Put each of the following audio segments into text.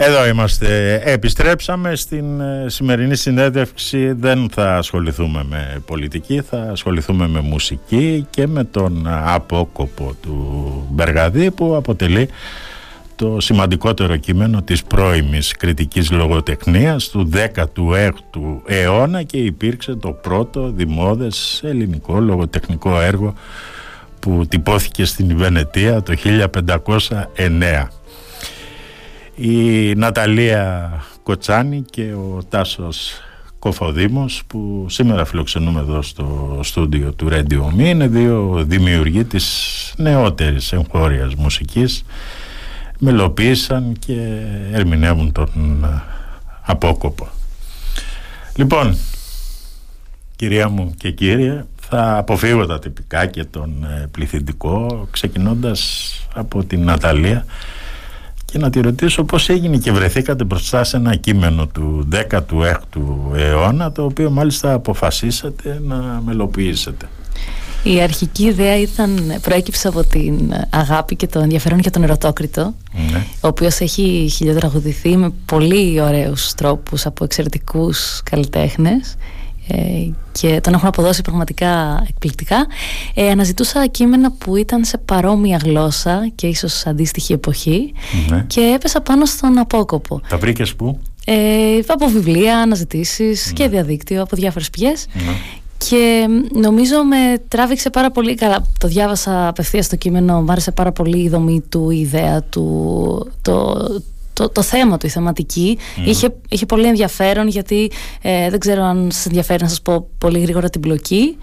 Εδώ είμαστε. Επιστρέψαμε στην ε, σημερινή συνέντευξη. Δεν θα ασχοληθούμε με πολιτική, θα ασχοληθούμε με μουσική και με τον απόκοπο του Μπεργαδί που αποτελεί το σημαντικότερο κείμενο της πρώιμης κριτικής λογοτεχνίας του 16ου αιώνα και υπήρξε το πρώτο δημόδες ελληνικό λογοτεχνικό έργο που τυπώθηκε στην Βενετία το 1509 η Ναταλία Κοτσάνη και ο Τάσος Κοφοδήμος που σήμερα φιλοξενούμε εδώ στο στούντιο του Radio Me είναι δύο δημιουργοί της νεότερης εγχώριας μουσικής. Μελοποίησαν και ερμηνεύουν τον απόκοπο. Λοιπόν κυρία μου και κύριε θα αποφύγω τα τυπικά και τον ε, πληθυντικό ξεκινώντας από την Ναταλία και να τη ρωτήσω πώς έγινε και βρεθήκατε μπροστά σε ένα κείμενο του 16ου αιώνα το οποίο μάλιστα αποφασίσατε να μελοποιήσετε. Η αρχική ιδέα ήταν, προέκυψε από την αγάπη και το ενδιαφέρον για τον ερωτόκριτο ναι. ο οποίος έχει χιλιοτραγουδηθεί με πολύ ωραίους τρόπους από εξαιρετικούς καλλιτέχνες ε, και τον έχουν αποδώσει πραγματικά εκπληκτικά. Ε, αναζητούσα κείμενα που ήταν σε παρόμοια γλώσσα και ίσως αντίστοιχη εποχή ναι. και έπεσα πάνω στον απόκοπο. Τα βρήκες πού; Ε, από βιβλία, αναζητήσεις ναι. και διαδίκτυο από διάφορες πηγές. Ναι. Και νομίζω με τράβηξε πάρα πολύ καλά. Το διάβασα απευθείας στο κείμενο, μου άρεσε πάρα πολύ η δομή του, η ιδέα του, το, το, το θέμα του, η θεματική. Είχε, είχε πολύ ενδιαφέρον γιατί ε, δεν ξέρω αν σας ενδιαφέρει να σας πω πολύ γρήγορα την πλοκή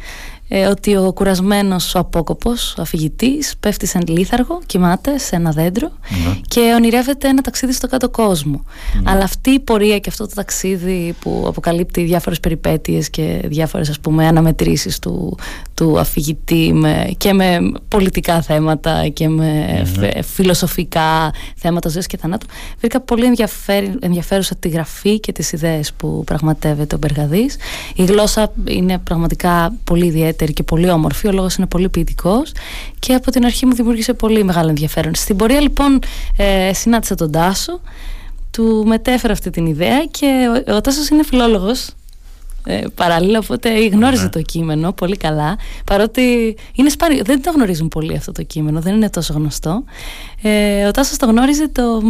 ε, ότι ο κουρασμένος ο απόκοπος, ο αφηγητής, πέφτει σε λίθαργο, κοιμάται σε ένα δέντρο ναι. και ονειρεύεται ένα ταξίδι στο κάτω κόσμο. Ναι. Αλλά αυτή η πορεία και αυτό το ταξίδι που αποκαλύπτει διάφορες περιπέτειες και διάφορες ας πούμε αναμετρήσεις του, του αφηγητή με, και με πολιτικά θέματα και με ναι. φιλοσοφικά θέματα ζωής και θανάτου βρήκα πολύ ενδιαφέρουσα τη γραφή και τις ιδέες που πραγματεύεται ο Μπεργαδής. Η γλώσσα είναι πραγματικά πολύ ιδιαίτερη και πολύ όμορφη. Ο λόγος είναι πολύ ποιητικός και από την αρχή μου δημιούργησε πολύ μεγάλο ενδιαφέρον. Στην πορεία λοιπόν ε, συνάντησα τον Τάσο, του μετέφερα αυτή την ιδέα και ο, ο Τάσος είναι φιλόλογος ε, παράλληλα, οπότε γνώριζε ναι. το κείμενο πολύ καλά. Παρότι είναι σπάνιο, δεν το γνωρίζουν πολύ αυτό το κείμενο, δεν είναι τόσο γνωστό. Ε, ο Τάσος το γνώριζε, το,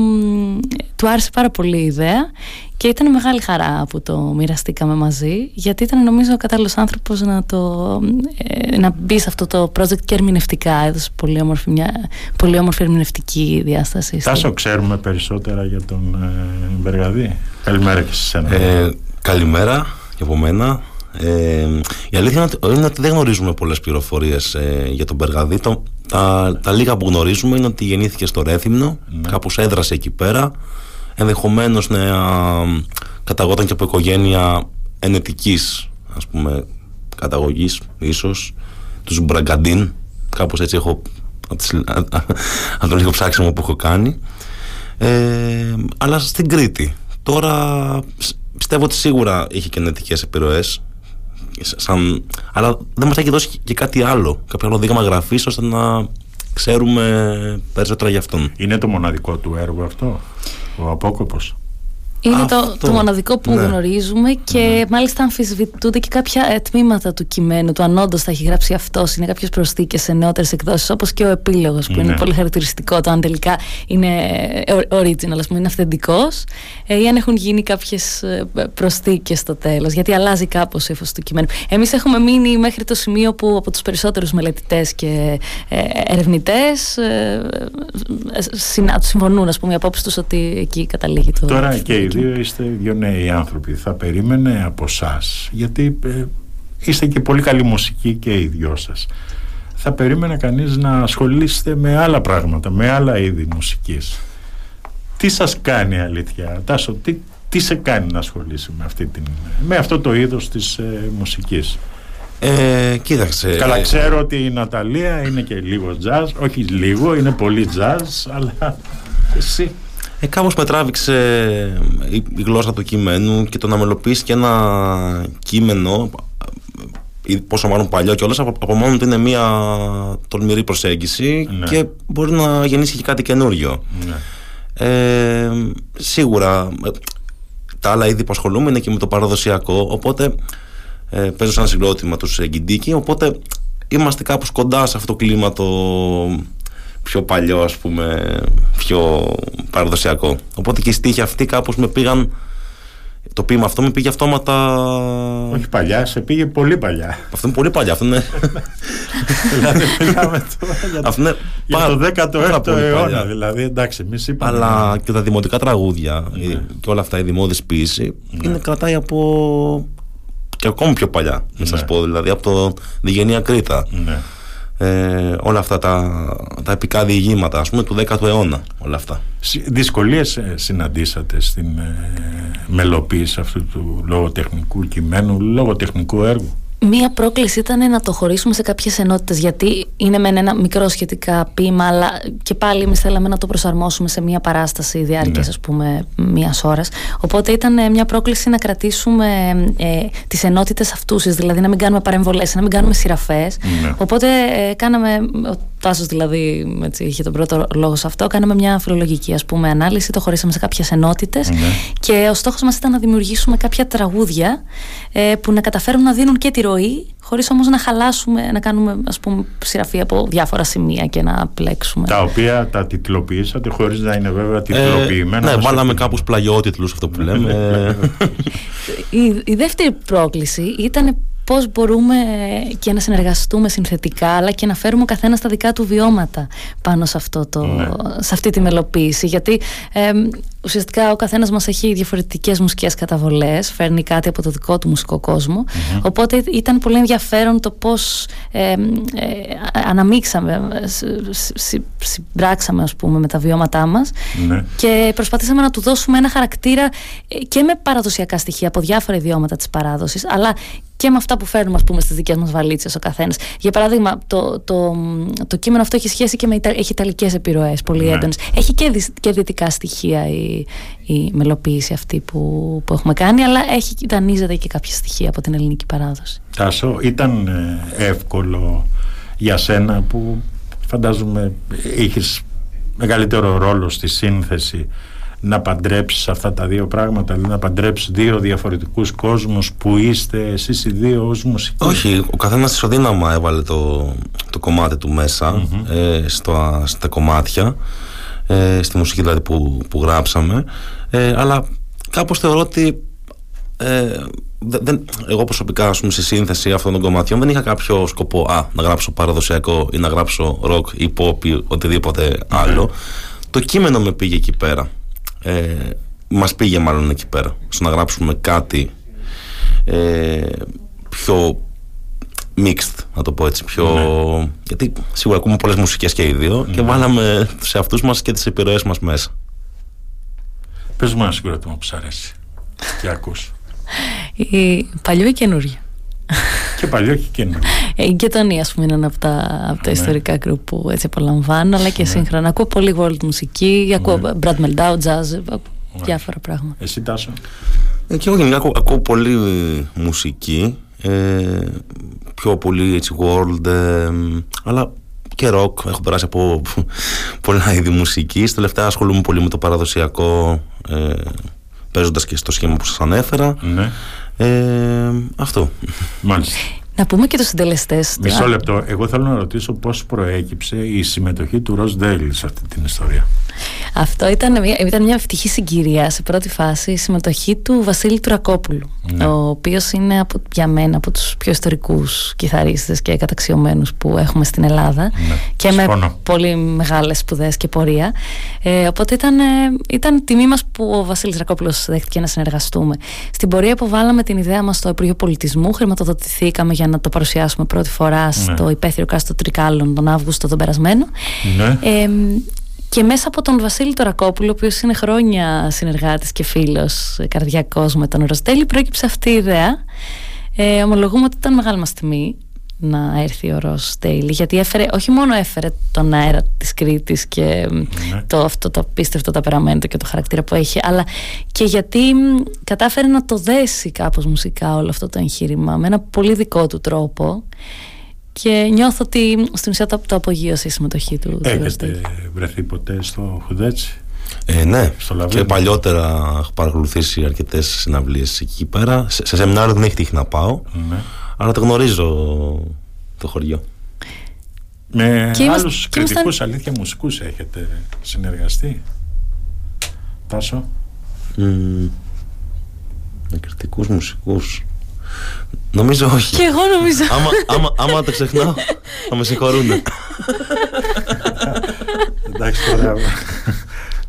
του άρεσε πάρα πολύ η ιδέα και ήταν μεγάλη χαρά που το μοιραστήκαμε μαζί, γιατί ήταν νομίζω ο κατάλληλος άνθρωπος να, ε, να μπει σε αυτό το project και ερμηνευτικά. Έδωσε πολύ όμορφη, μια πολύ όμορφη ερμηνευτική διάσταση. Τάσο, ξέρουμε περισσότερα για τον ε, Μπεργαδί. Καλημέρα και σε εσένα. Ε, καλημέρα και από μένα. Ε, η αλήθεια είναι ότι δεν γνωρίζουμε πολλές πληροφορίες ε, για τον Μπεργαδί. Το, τα, τα λίγα που γνωρίζουμε είναι ότι γεννήθηκε στο Ρέθυμνο, ναι. κάπως έδρασε εκεί πέρα. Ενδεχομένως να καταγόταν και από οικογένεια ενετικής, ας πούμε, καταγωγής ίσως, τους Μπραγκαντίν, κάπως έτσι έχω από το λίγο ψάξιμο που έχω κάνει. Ε, αλλά στην Κρήτη. Τώρα πιστεύω ότι σίγουρα είχε και ενετικές επιρροές σαν... αλλά δεν μας έχει δώσει και κάτι άλλο κάποιο άλλο δείγμα γραφής ώστε να ξέρουμε περισσότερα για αυτόν. Είναι το μοναδικό του έργο αυτό ο Απόκοπος είναι το, το μοναδικό που ναι. γνωρίζουμε και ναι. μάλιστα αμφισβητούνται και κάποια ε, τμήματα του κειμένου του. Αν όντω θα έχει γράψει αυτός, είναι κάποιες προσθήκες σε νεότερες εκδόσεις, όπως και ο επίλογος που είναι ναι. πολύ χαρακτηριστικό. Το αν τελικά είναι ε, original, ας πούμε, είναι αυθεντικός, ε, ή αν έχουν γίνει κάποιες προσθήκες στο τέλος. Γιατί αλλάζει κάπως η ύφο του κειμένου. Εμείς έχουμε μείνει μέχρι το σημείο που από τους περισσότερους μελετητές και ερευνητές συμφωνούν, ας πούμε, οι απόψεις τους ότι εκεί καταλήγει το. Τώρα και δύο είστε δύο νέοι άνθρωποι. Θα περίμενε από εσά, γιατί ε, είστε και πολύ καλή μουσική και οι δυο σας. Θα περίμενε κανείς να ασχολείστε με άλλα πράγματα, με άλλα είδη μουσικής. Τι σας κάνει αλήθεια, Τάσο, τι, τι σε κάνει να ασχολείσαι με, αυτή την, με αυτό το είδος της ε, μουσικής; Ε, κοίταξε. Καλά, ξέρω ότι η Ναταλία είναι και λίγο jazz, όχι λίγο, είναι πολύ jazz, αλλά εσύ; Ε, κάπως με τράβηξε η, η γλώσσα του κειμένου και το να μελοποιήσει και ένα κείμενο ε, πόσο μάλλον παλιό και όλες από, από μόνο του είναι μια τολμηρή προσέγγιση ναι. και μπορεί να γεννήσει και κάτι καινούριο. Ναι. Ε, σίγουρα ε, τα άλλα είδη που ασχολούμαι είναι και με το παραδοσιακό, οπότε ε, παίζω σαν συγκρότημα τους Γκιντίκη, οπότε είμαστε κάπως κοντά σε αυτό το κλίμα το πιο παλιό ας πούμε, πιο παραδοσιακό. Οπότε και οι στίχοι αυτοί κάπως με πήγαν το ποίημα αυτό με πήγε αυτόματα. Όχι παλιά, σε πήγε πολύ παλιά. Αυτό είναι πολύ παλιά. Αυτό είναι. δηλαδή, πήγαμε τώρα για, αυτό είναι για το 16ο αιώνα. Δηλαδή, εντάξει, εμείς είπαμε. Αλλά και τα δημοτικά τραγούδια ναι. και όλα αυτά, η δημόδης ποιήση, ναι. είναι κρατάει από. και ακόμη πιο παλιά, να σας πω. Δηλαδή, από το Διγενεία Κρήτα. Ναι. Ε, όλα αυτά τα, τα επικά διηγήματα ας πούμε του 10ου αιώνα όλα αυτά. Δυσκολίες ε, συναντήσατε στην ε, μελοποίηση αυτού του λογοτεχνικού κειμένου λογοτεχνικού έργου; Μία πρόκληση ήταν να το χωρίσουμε σε κάποιες ενότητες, γιατί είναι με ένα μικρό σχετικά ποίημα, αλλά και πάλι εμείς θέλαμε να το προσαρμόσουμε σε μία παράσταση διάρκειας, ναι. ας πούμε, μίας ώρας. Οπότε ήταν ε, μια πρόκληση να κρατήσουμε ε, τις ενότητες αυτούσες, δηλαδή να μην κάνουμε παρεμβολές, να μην κάνουμε σειραφές. Ναι. Οπότε ε, κάναμε. Ο Τάσο δηλαδή έτσι, είχε τον πρώτο λόγο σε αυτό. Κάναμε μια φιλολογική ας πούμε, ανάλυση, το χωρίσαμε σε κάποιες ενότητες. Ναι. Και ο στόχος μας ήταν να δημιουργήσουμε κάποια τραγούδια ε, που να καταφέρουν να δίνουν και τη ροή, χωρίς όμως να χαλάσουμε, να κάνουμε ας πούμε, σειραφή από διάφορα σημεία και να πλέξουμε. Τα οποία τα τιτλοποιήσατε χωρίς να είναι βέβαια τιτλοποιημένα. Ε, ναι, βάλαμε κάπους πλαγιότιτλους αυτό που λέμε. η, η δεύτερη πρόκληση ήταν πώς μπορούμε και να συνεργαστούμε συνθετικά αλλά και να φέρουμε ο καθένας τα δικά του βιώματα πάνω σε, αυτό το, ναι. σε αυτή τη μελοποίηση γιατί ε, ουσιαστικά ο καθένας μας έχει διαφορετικές μουσικές καταβολές φέρνει κάτι από το δικό του μουσικό οπότε ήταν πολύ ενδιαφέρον το πώς ε, ε, αναμίξαμε συμπράξαμε ας πούμε με τα βιώματά μας ναι. και προσπαθήσαμε να του δώσουμε ένα χαρακτήρα ε, και με παραδοσιακά στοιχεία από διάφορα ιδιώματα της παράδοσης αλλά και με αυτά που φέρνουμε, ας πούμε, στις δικές μας βαλίτσες ο καθένας. Για παράδειγμα, το, το, το κείμενο αυτό έχει σχέση και με έχει ιταλικές επιρροές πολύ ναι. έντονες. Έχει και, και δυτικά στοιχεία η, η μελοποίηση αυτή που, που έχουμε κάνει, αλλά έχει, δανείζεται και κάποια στοιχεία από την ελληνική παράδοση. Τάσο, ήταν ε, εύκολο για σένα που φαντάζομαι είχες μεγαλύτερο ρόλο στη σύνθεση να παντρέψεις αυτά τα δύο πράγματα, δηλαδή να παντρέψεις δύο διαφορετικούς κόσμους που είστε εσείς οι δύο ως μουσικοί; Όχι, ο καθένας ισοδύναμα έβαλε το, το κομμάτι του μέσα ε, στο, στα κομμάτια, ε, στη μουσική δηλαδή που, που γράψαμε, ε, αλλά κάπως θεωρώ ότι ε, δεν, εγώ προσωπικά ας πούμε, στη σύνθεση αυτών των κομματιών δεν είχα κάποιο σκοπό α, να γράψω παραδοσιακό ή να γράψω rock ή pop ή οτιδήποτε άλλο. Το κείμενο με πήγε εκεί πέρα ε, μας πήγε μάλλον εκεί πέρα στο να γράψουμε κάτι ε, πιο mixed να το πω έτσι πιο... Ναι. γιατί σίγουρα ακούμε πολλές μουσικές και οι δύο και ναι. βάλαμε σε αυτούς μας και τις επιρροές μας μέσα Πες μου ένα συγκρότημα που σου αρέσει και ακούς η... Παλιό ή καινούργια και παλιό και καινούργιο. Ε, η Γκετονία, ας πούμε, είναι ένα από τα, από τα ναι. ιστορικά γκρουπ που έτσι απολαμβάνω, αλλά και ναι. σύγχρονα. Ακούω πολύ world μουσική, ναι. ακούω Brad Meldau, jazz, διάφορα πράγματα. Εσύ, Τάσο; Ε, και εγώ γενικά ακούω, ακούω πολύ μουσική. Ε, πιο πολύ έτσι world, ε, αλλά και rock. Έχω περάσει από πολλά είδη μουσικής. Τελευταία ασχολούμαι πολύ με το παραδοσιακό, ε, παίζοντας και στο σχήμα που σας ανέφερα. Ναι. Ε, αυτό. Μάλιστα. Να πούμε και τους συντελεστές. Μισό λεπτό. Εγώ θέλω να ρωτήσω πώς προέκυψε η συμμετοχή του Ροζ Ντέιλ σε αυτή την ιστορία. Αυτό ήταν μια, ήταν μια ευτυχή συγκυρία σε πρώτη φάση η συμμετοχή του Βασίλη Τουρακόπουλου. Ναι. Ο οποίος είναι από, για μένα από τους πιο ιστορικούς κιθαρίστες και καταξιωμένους που έχουμε στην Ελλάδα. Ναι. Και με πολύ μεγάλες σπουδές και πορεία. Ε, οπότε ήταν, ε, ήταν τιμή μας που ο Βασίλης Τουρακόπουλος δέχτηκε να συνεργαστούμε. Στην πορεία που βάλαμε την ιδέα μας στο Υπουργείο Πολιτισμού, χρηματοδοτηθήκαμε για να το παρουσιάσουμε πρώτη φορά ναι. στο υπαίθριο κάστρο Τρικάλων τον Αύγουστο τον περασμένο. Ναι. Ε, και μέσα από τον Βασίλη Τωρακόπουλο, ο οποίος είναι χρόνια συνεργάτης και φίλος καρδιακός με τον Ροστέλη, προέκυψε αυτή η ιδέα. Ε, ομολογούμε ότι ήταν μεγάλη μας τιμή να έρθει ο Ροστέλη Στέιλι γιατί έφερε, όχι μόνο έφερε τον αέρα της Κρήτης και ναι. το, αυτό το απίστευτο ταπεραμέντο και το χαρακτήρα που έχει αλλά και γιατί κατάφερε να το δέσει κάπως μουσικά όλο αυτό το εγχείρημα με ένα πολύ δικό του τρόπο και νιώθω ότι στην ουσία το, το απογείωσε η συμμετοχή του. Έχετε βρεθεί ποτέ στο Χουδέτσι; Ε, ναι, στο και παλιότερα έχω παρακολουθήσει αρκετές συναυλίες εκεί πέρα. Σε, σε σεμινάριο δεν έχει τύχει να πάω, ναι. Αλλά το γνωρίζω το χωριό. Με άλλους κριτικούς, αλήθεια, μουσικούς έχετε συνεργαστεί, Τάσο; Mm, με κριτικούς μουσικούς. Νομίζω όχι. Και εγώ νομίζω. άμα, άμα, άμα το ξεχνάω, θα με συγχωρούν. Εντάξει τώρα.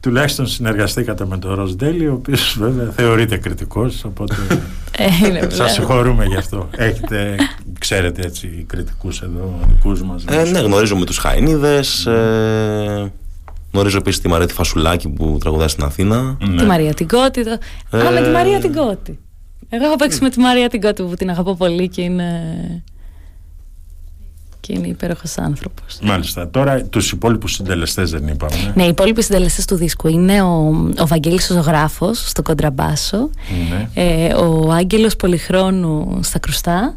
Τουλάχιστον συνεργαστήκατε με τον Ροσντέλη, ο οποίος βέβαια θεωρείται κριτικός. Οπότε. Ε, Σας συγχωρούμε γι' αυτό. Έχετε, ξέρετε έτσι, κριτικούς εδώ, δικούς μας. Ε, ναι, γνωρίζουμε τους Χαϊνίδες. Ε, γνωρίζω επίσης τη Μαρία τη Φασουλάκη που τραγουδάει στην Αθήνα. Ναι. Τη Μαρία την Κώτη. Ε, Α, με τη Μαρία την Κώτη. Εγώ έχω παίξει με τη Μαρία την Κώτη που την αγαπώ πολύ και είναι και είναι υπέροχος άνθρωπος. Μάλιστα. Τώρα τους υπόλοιπους συντελεστές δεν είπαμε. Ναι, οι υπόλοιποι συντελεστές του δίσκου είναι ο, ο Βαγγέλης ο Ζωγράφος στο κοντραμπάσο, ναι. ε, ο Άγγελος Πολυχρόνου στα κρουστά.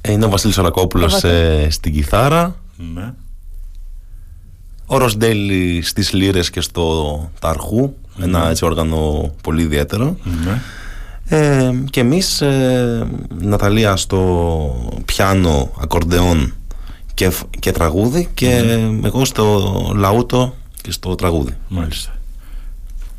Ε, είναι ο Βασίλης Ορακόπουλος ε, στην κιθάρα. Ναι. Ο Ροσντέλη στις λύρες και στο ταρχού. Ένα έτσι όργανο πολύ ιδιαίτερο. Ναι. Ε, και εμείς ε, Ναταλία στο πιάνο, ακορντεόν και, και τραγούδι και εγώ στο λαούτο και στο τραγούδι. Μάλιστα.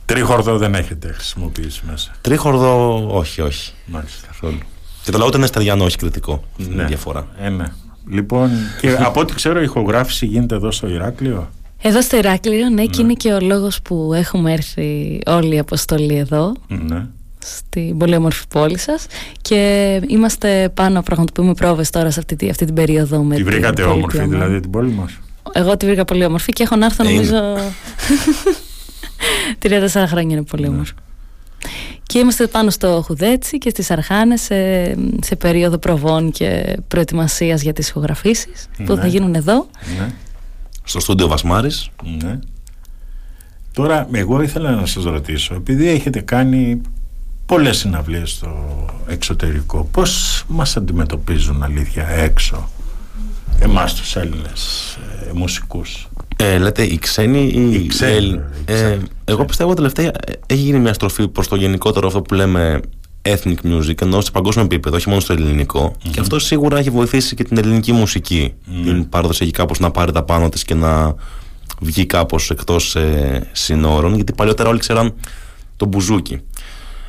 Τρίχορδο δεν έχετε χρησιμοποιήσει μέσα. Τρίχορδο όχι, όχι. Μάλιστα. Καθόλου. Και το λαούτο είναι στεριανό, όχι κριτικό. Ναι. διαφορά. Ε, ναι. Λοιπόν, και από ό,τι ξέρω η ηχογράφηση γίνεται εδώ στο Ηράκλειο; Εδώ στο Ηράκλειο, ναι, και ναι. είναι και ο λόγος που έχουμε έρθει όλη η αποστολή εδώ. Ναι στην πολύ όμορφη πόλη σας. Και είμαστε πάνω, πραγματοποιούμε πρόβες τώρα σε αυτή, αυτή την περίοδο. Με τη βρήκατε όμορφη, δηλαδή την πόλη μας; Εγώ τη βρήκα πολύ όμορφη και έχω να έρθω, νομίζω. 34 χρόνια είναι πολύ ναι. όμορφη. Και είμαστε πάνω στο Χουδέτσι και στις Αρχάνες σε, σε περίοδο προβών και προετοιμασίας για τις ηχογραφήσεις που θα ναι. γίνουν εδώ. Ναι. Στο στούντιο Βασμάρης. Ναι. Τώρα, εγώ ήθελα να σας ρωτήσω, επειδή έχετε κάνει πολλές συναυλίες στο εξωτερικό. Πώς μας αντιμετωπίζουν αλήθεια έξω εμάς τους Έλληνες ε, μουσικούς; Ε, λέτε οι ξένοι ή οι ξένοι. Ε, εγώ πιστεύω τελευταία έχει γίνει μια στροφή προς το γενικότερο αυτό που λέμε ethnic music ενώ σε παγκόσμιο επίπεδο, όχι μόνο στο ελληνικο και αυτό σίγουρα έχει βοηθήσει και την ελληνική μουσική mm-hmm. την παραδοσιακή κάπως να πάρει τα πάνω της και να βγει κάπως εκτός ε, συνόρων γιατί παλιότερα όλοι ξέραν το μπουζούκι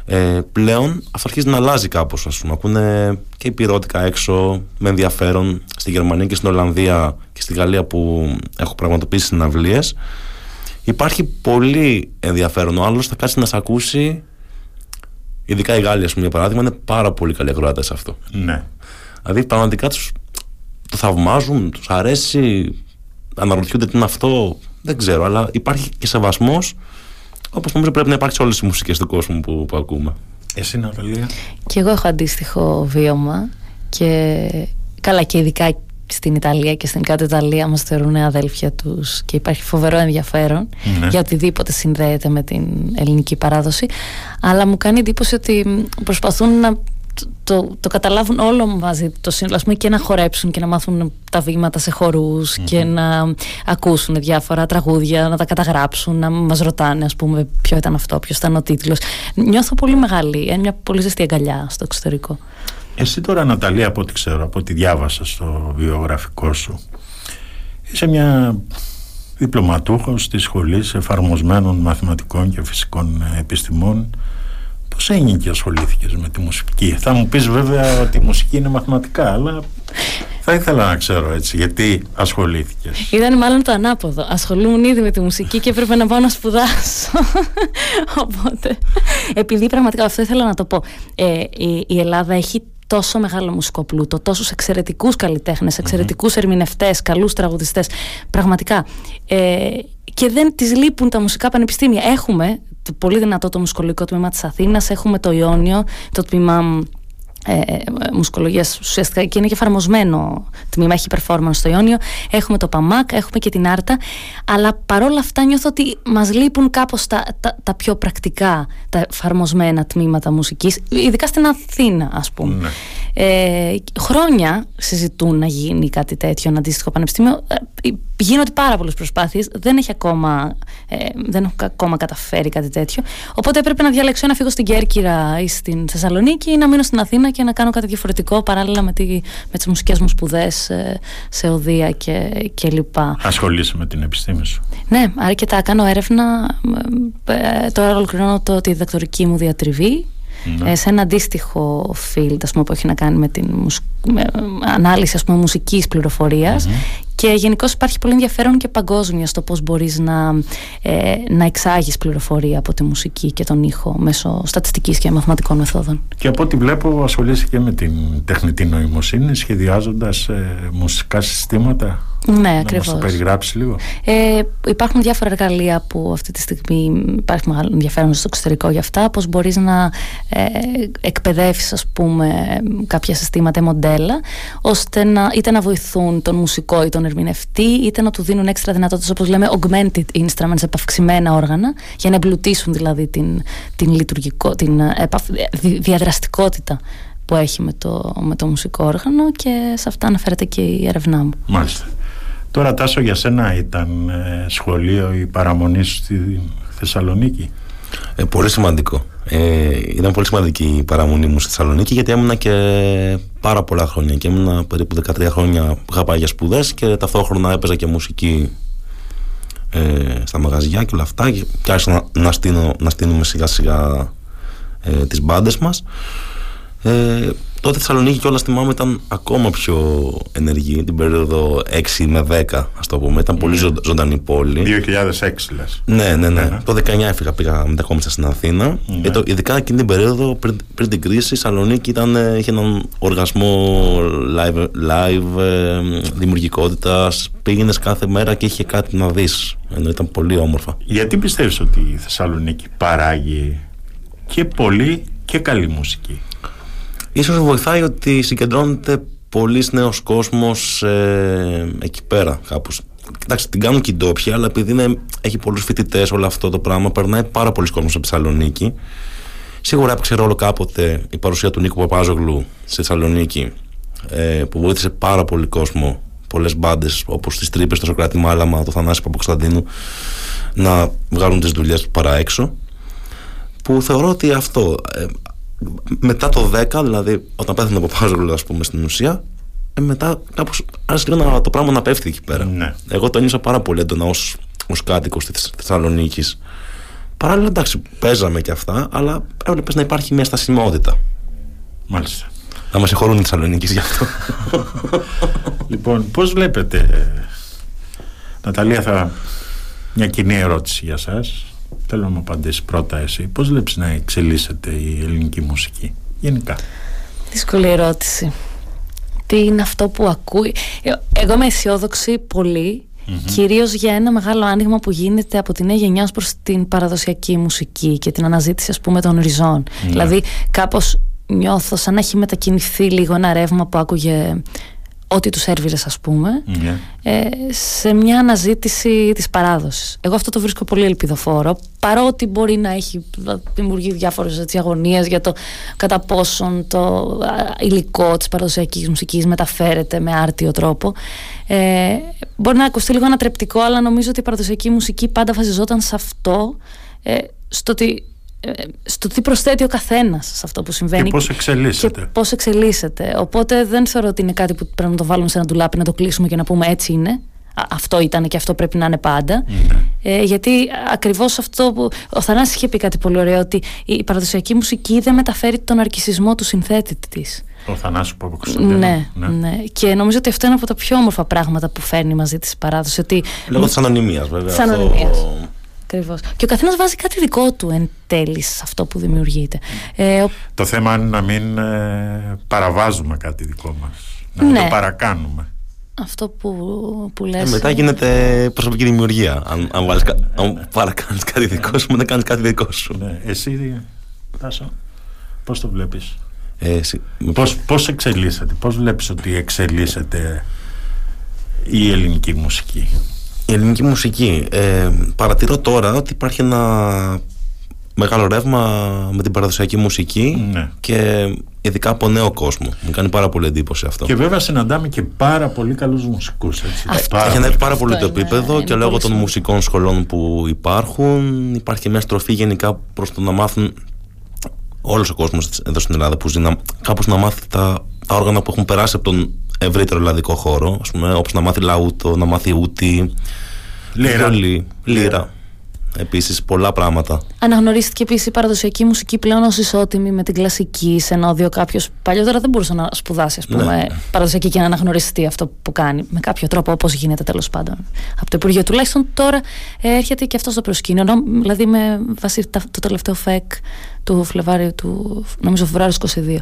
ε, πλέον αυτό αρχίζει να αλλάζει κάπως ας πούμε. Ακούνε και υπηρώτικα έξω με ενδιαφέρον στη Γερμανία και στην Ολλανδία και στη Γαλλία που έχω πραγματοποιήσει συναυλίες υπάρχει πολύ ενδιαφέρον ο άλλος θα κάτσει να σε ακούσει ειδικά οι Γάλλοι ας πούμε για παράδειγμα είναι πάρα πολύ καλοί ακροάτες αυτό ναι. δηλαδή πραγματικά τους το θαυμάζουν, τους αρέσει αναρωτιούνται τι είναι αυτό δεν ξέρω αλλά υπάρχει και σεβασμός Όπως νομίζω πρέπει να υπάρξει σε όλες τι μουσικές του κόσμου που, που ακούμε. Εσύ, Ναταλία. Και εγώ έχω αντίστοιχο βίωμα. Και καλά, και ειδικά στην Ιταλία και στην κάτω Ιταλία μας θεωρούν αδέλφια τους και υπάρχει φοβερό ενδιαφέρον ναι. για οτιδήποτε συνδέεται με την ελληνική παράδοση αλλά μου κάνει εντύπωση ότι προσπαθούν να το, το καταλάβουν όλο μαζί το σύνολο πούμε, και να χορέψουν και να μάθουν τα βήματα σε χορους και να ακούσουν διάφορα τραγούδια, να τα καταγράψουν, να μας ρωτάνε ας πούμε ποιο ήταν αυτό, ποιος ήταν ο τίτλος. Νιώθω πολύ μεγάλη, ε, μια πολύ ζεστή αγκαλιά στο εξωτερικό. Εσύ τώρα Ναταλία από ό,τι ξέρω, από ό,τι διάβασα στο βιογραφικό σου είσαι μια διπλωματούχος της Σχολής Εφαρμοσμένων Μαθηματικών και Φυσικών Επιστημών Πώς έγινε και ασχολήθηκες με τη μουσική; Θα μου πεις βέβαια ότι η μουσική είναι μαθηματικά, αλλά θα ήθελα να ξέρω έτσι, γιατί ασχολήθηκες. Ήταν μάλλον το ανάποδο. Ασχολούμουν ήδη με τη μουσική και έπρεπε να πάω να σπουδάσω. Οπότε, επειδή πραγματικά αυτό ήθελα να το πω. Ε, η, η Ελλάδα έχει τόσο μεγάλο μουσικό πλούτο, τόσους εξαιρετικούς καλλιτέχνες, εξαιρετικούς ερμηνευτές, καλούς τραγουδιστές, πραγματικά. Ε, και δεν τις λείπουν τα μουσικά πανεπιστήμια. Έχουμε το πολύ δυνατό το μουσικολογικό τμήμα της Αθήνας, έχουμε το Ιόνιο, το τμήμα ε, ε μουσικολογίας ουσιαστικά και είναι και εφαρμοσμένο τμήμα, έχει performance στο Ιόνιο. Έχουμε το ΠΑΜΑΚ, έχουμε και την Άρτα. Αλλά παρόλα αυτά νιώθω ότι μας λείπουν κάπως τα, τα, τα πιο πρακτικά τα εφαρμοσμένα τμήματα μουσικής ειδικά στην Αθήνα ας πούμε. Ναι. Ε, χρόνια συζητούν να γίνει κάτι τέτοιο, ένα αντίστοιχο πανεπιστήμιο. Ε, γίνονται πάρα πολλές προσπάθειες. Δεν, έχει ακόμα, ε, δεν έχω ακόμα καταφέρει κάτι τέτοιο. Οπότε έπρεπε να διαλέξω να φύγω στην Κέρκυρα ή στην Θεσσαλονίκη ή να μείνω στην Αθήνα και να κάνω κάτι διαφορετικό παράλληλα με, τη, με τις μουσικές μου σπουδές ε, σε οδεία και, και λοιπά. Ασχολείσαι με την επιστήμη σου. Ναι, αρκετά. Κάνω έρευνα. Ε, τώρα ολοκληρώνω το, τη διδακτορική μου διατριβή ναι. Ε, σε ένα αντίστοιχο field ας πούμε, που έχει να κάνει με την με ανάλυση ας πούμε, μουσικής και γενικώς υπάρχει πολύ ενδιαφέρον και παγκόσμια στο πώς μπορείς να, ε, να εξάγεις πληροφορία από τη μουσική και τον ήχο μέσω στατιστικής και μαθηματικών μεθόδων. Και από ό,τι βλέπω ασχολείσαι και με την τεχνητή νοημοσύνη σχεδιάζοντας ε, μουσικά συστήματα ναι, ακριβώ. Να το περιγράψεις λίγο. Ε, υπάρχουν διάφορα εργαλεία που αυτή τη στιγμή υπάρχει μεγάλο ενδιαφέρον στο εξωτερικό για αυτά. Πώς μπορείς να ε, εκπαιδεύσει, ας πούμε, κάποια συστήματα ή μοντέλα, ώστε να, είτε να βοηθούν τον μουσικό ή τον ερμηνευτή, είτε να του δίνουν έξτρα δυνατότητες, όπως λέμε, augmented instruments, επαυξημένα όργανα, για να εμπλουτίσουν δηλαδή την, την, λειτουργικό, την ε, διαδραστικότητα που έχει με το, με το μουσικό όργανο και σε αυτά αναφέρεται και η έρευνά μου. Μάλιστα. Τώρα Τάσο για σένα ήταν ε, σχολείο η παραμονή σου στη Θεσσαλονίκη; Ε, πολύ σημαντικό. Ε, ήταν πολύ σημαντική η παραμονή μου στη Θεσσαλονίκη γιατί έμεινα και πάρα πολλά χρόνια και έμεινα περίπου 13 χρόνια που είχα πάει για σπουδές και ταυτόχρονα έπαιζα και μουσική ε, στα μαγαζιά και όλα αυτά και, και άρχισα να, να, στείνω, να στείνουμε σιγά σιγά ε, τις μπάντες μας. Ε, τότε Θεσσαλονίκη κιόλας θυμάμαι ήταν ακόμα πιο ενεργή την περίοδο 6 με 10 ας το πούμε. Ήταν πολύ ζω, ζωντανή πόλη. 2006 λες. Ναι, ναι, ναι. ναι. Το 19 έφυγα, πήγα μετακόμισα στην Αθήνα. Ναι. Ε, το, ειδικά εκείνη την περίοδο πριν, πριν την κρίση η Θεσσαλονίκη ήταν, ε, είχε έναν οργασμό live, live ε, δημιουργικότητας. Πήγαινες κάθε μέρα και είχε κάτι να δεις. Ενώ ήταν πολύ όμορφα. Γιατί πιστεύεις ότι η Θεσσαλονίκη παράγει και πολύ και καλή μουσική; Ίσως βοηθάει ότι συγκεντρώνεται πολύ νέος κόσμος ε, εκεί πέρα κάπως. Κοιτάξτε, την κάνουν και οι ντόπιοι, αλλά επειδή είναι, έχει πολλούς φοιτητές όλο αυτό το πράγμα, περνάει πάρα πολλοί κόσμος από Θεσσαλονίκη. Σίγουρα έπαιξε ρόλο κάποτε η παρουσία του Νίκου Παπάζογλου στη Θεσσαλονίκη, ε, που βοήθησε πάρα πολύ κόσμο, πολλές μπάντες όπως τις Τρύπες, το Σοκράτη Μάλαμα, το Θανάση Παποκσταντίνου, να βγάλουν τις δουλειές του παρά έξω. Που θεωρώ ότι αυτό, ε, μετά το 10, δηλαδή όταν πέθανε ο Παπάζογλου, ας πούμε, στην ουσία, ε, μετά κάπως άρχισε λίγο το πράγμα να πέφτει εκεί πέρα. Ναι. Εγώ το νιώσα πάρα πολύ έντονα ως ως κάτοικος της Θεσσαλονίκης. Παράλληλα, εντάξει, παίζαμε και αυτά, αλλά έβλεπες να υπάρχει μια στασιμότητα. Μάλιστα. Να μας συγχωρούν οι Θεσσαλονίκη γι' αυτό. λοιπόν, πώς βλέπετε, Ναταλία, θα μια κοινή ερώτηση για σας Θέλω να μου απαντήσεις πρώτα εσύ. Πώς βλέπεις να εξελίσσεται η ελληνική μουσική γενικά; Δύσκολη ερώτηση. Τι είναι αυτό που ακούει; Ε, εγώ είμαι αισιόδοξη πολύ Κυρίως για ένα μεγάλο άνοιγμα που γίνεται από την νέα γενιά προς την παραδοσιακή μουσική και την αναζήτηση ας πούμε των ριζών. Ναι. Δηλαδή κάπως νιώθω σαν να έχει μετακινηθεί λίγο ένα ρεύμα που άκουγε ό,τι τους έρβηρε, ας πούμε, ναι. ε, σε μια αναζήτηση της παράδοσης. Εγώ αυτό το βρίσκω πολύ ελπιδοφόρο, παρότι μπορεί να έχει δημιουργεί διάφορες αγωνίες για το κατά πόσον το υλικό της παραδοσιακής μουσικής μεταφέρεται με άρτιο τρόπο. Ε, μπορεί να ακουστεί λίγο ανατρεπτικό, αλλά νομίζω ότι η παραδοσιακή μουσική πάντα βασιζόταν σε αυτό, ε, στο ότι ε, στο τι προσθέτει ο καθένας σε αυτό που συμβαίνει. Και πώς εξελίσσεται. Και πώς εξελίσσεται. Οπότε δεν θεωρώ ότι είναι κάτι που πρέπει να το βάλουμε σε ένα ντουλάπι, να το κλείσουμε και να πούμε έτσι είναι. Αυτό ήταν και αυτό πρέπει να είναι πάντα. Ναι. Ε, γιατί ακριβώς αυτό που. Ο Θανάσης είχε πει κάτι πολύ ωραίο, ότι η παραδοσιακή μουσική δεν μεταφέρει τον αρκισισμό του συνθέτη της. Ο Θανάσης που ναι, ναι, ναι. Και νομίζω ότι αυτό είναι από τα πιο όμορφα πράγματα που φέρνει μαζί της παράδοση. Ότι... Λόγω της ανωνυμίας, βέβαια. Της ανωνυμίας. Ακριβώς. Και ο καθένας βάζει κάτι δικό του εν τέλει σε αυτό που δημιουργείται. Ε, το θέμα είναι να μην ε, παραβάζουμε κάτι δικό μας. Να ναι. το παρακάνουμε. Αυτό που, που λες... Ε, μετά γίνεται προσωπική δημιουργία. Αν, αν, βάλεις, αν παρακάνεις κάτι δικό σου, μετά κάνεις κάτι δικό σου. Ναι. Εσύ, Τάσο, πώς το βλέπεις; Ε, πώς, πώς εξελίσσεται, πώς βλέπεις ότι εξελίσσεται η ελληνική μουσική; Η ελληνική μουσική. Ε, παρατηρώ τώρα ότι υπάρχει ένα μεγάλο ρεύμα με την παραδοσιακή μουσική ναι. και ειδικά από νέο κόσμο. Μου κάνει πάρα πολύ εντύπωση αυτό. Και βέβαια συναντάμε και πάρα πολύ καλούς μουσικούς. Έχει ανέβει πάρα πολύ το επίπεδο και λόγω των μουσικών σχολών που υπάρχουν υπάρχει μια στροφή γενικά προς το να μάθουν όλος ο κόσμος εδώ στην Ελλάδα που ζει να, κάπως να μάθει τα, τα όργανα που έχουν περάσει από τον ευρύτερο ελλαδικό χώρο. Όπως να μάθει λαούτο, να μάθει ούτι. Λύρα. λύρα. Επίσης, πολλά πράγματα. Αναγνωρίστηκε επίσης η παραδοσιακή μουσική πλέον ως ισότιμη με την κλασική, σε ενώδιο κάποιος παλιότερα δεν μπορούσε να σπουδάσει ας πούμε, ναι. παραδοσιακή και να αναγνωριστεί αυτό που κάνει με κάποιο τρόπο, όπως γίνεται τέλος πάντων από το Υπουργείο. Τουλάχιστον τώρα έρχεται και αυτό στο προσκήνιο. Δηλαδή, με βάση το τελευταίο ΦΕΚ του Φλεβάριου του, νομίζω Φεβρουάριο 22.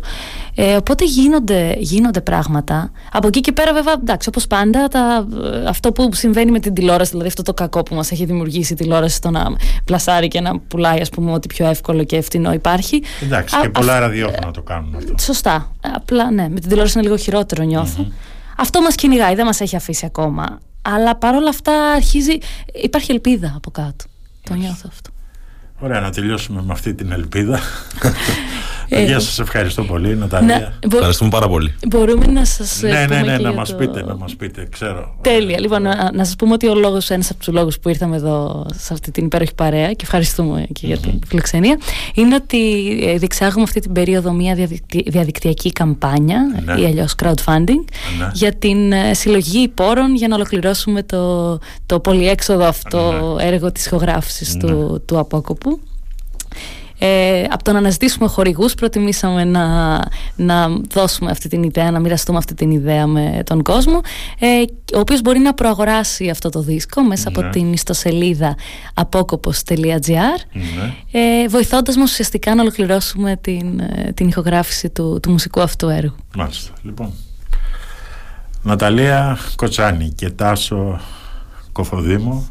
Ε, οπότε γίνονται, γίνονται πράγματα. Από εκεί και πέρα, βέβαια, εντάξει, όπως πάντα, τα, αυτό που συμβαίνει με την τηλεόραση, δηλαδή αυτό το κακό που μας έχει δημιουργήσει η τηλεόραση στο να πλασάρει και να πουλάει, ας πούμε, ό,τι πιο εύκολο και ευθυνό υπάρχει. Εντάξει, και πολλά ραδιόφωνα το κάνουν αυτό. Σωστά. Απλά, ναι, με την τηλεόραση είναι λίγο χειρότερο, Αυτό μας κυνηγάει, δεν μας έχει αφήσει ακόμα. Αλλά παρόλα αυτά αρχίζει. Υπάρχει ελπίδα από κάτω. Το νιώθω αυτό. Ωραία, να τελειώσουμε με αυτή την ελπίδα. Παιδιά, σας ευχαριστώ πολύ, Ναταλία. Ευχαριστούμε πάρα πολύ. Μπορούμε να σας. Ναι, ναι, ναι, να μας πείτε, να μας πείτε, ξέρω. Τέλεια. Λοιπόν, να, να σας πούμε ότι ο λόγος, ένας από τους λόγους που ήρθαμε εδώ σε αυτή την υπέροχη παρέα και ευχαριστούμε και για την φιλοξενία, είναι ότι ε, διεξάγουμε αυτή την περίοδο μια διαδικτυακή καμπάνια ναι. ή αλλιώς crowdfunding ναι. για την ε, συλλογή πόρων για να ολοκληρώσουμε το, το πολυέξοδο αυτό ναι. έργο της ηχογράφησης του, του Απόκοπου. Ε, από το να αναζητήσουμε χορηγούς, προτιμήσαμε να, να δώσουμε αυτή την ιδέα, να μοιραστούμε αυτή την ιδέα με τον κόσμο, ε, ο οποίος μπορεί να προαγοράσει αυτό το δίσκο μέσα από ναι. την ιστοσελίδα απόκοπος.gr, ναι. ε, βοηθώντας μας ουσιαστικά να ολοκληρώσουμε την, ε, την ηχογράφηση του, του μουσικού αυτού έργου. Μάλιστα. Λοιπόν, Ναταλία Κοτσάνη και Τάσο Κοφοδήμο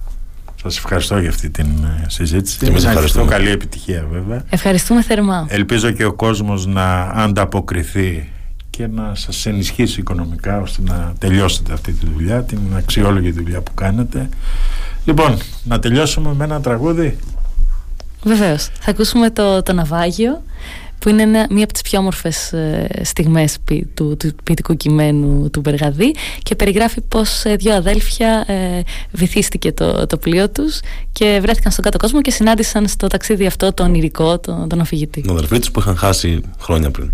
Σας ευχαριστώ για αυτή την ε, συζήτηση. Και εμείς ευχαριστούμε. Καλή επιτυχία βέβαια. Ευχαριστούμε θερμά. Ελπίζω και ο κόσμος να ανταποκριθεί και να σας ενισχύσει οικονομικά ώστε να τελειώσετε αυτή τη δουλειά, την αξιόλογη δουλειά που κάνετε. Λοιπόν, να τελειώσουμε με ένα τραγούδι. Βεβαίως. Θα ακούσουμε το, το ναυάγιο που είναι μία από τις πιο όμορφες ε, στιγμές του, του ποιητικού κειμένου του Μπεργαδί και περιγράφει πως ε, δύο αδέλφια ε, βυθίστηκε το, το πλοίο τους και βρέθηκαν στον κάτω κόσμο και συνάντησαν στο ταξίδι αυτό τον ηρικό, τον, τον αφηγητή. Τον αδελφή τους που είχαν χάσει χρόνια πριν.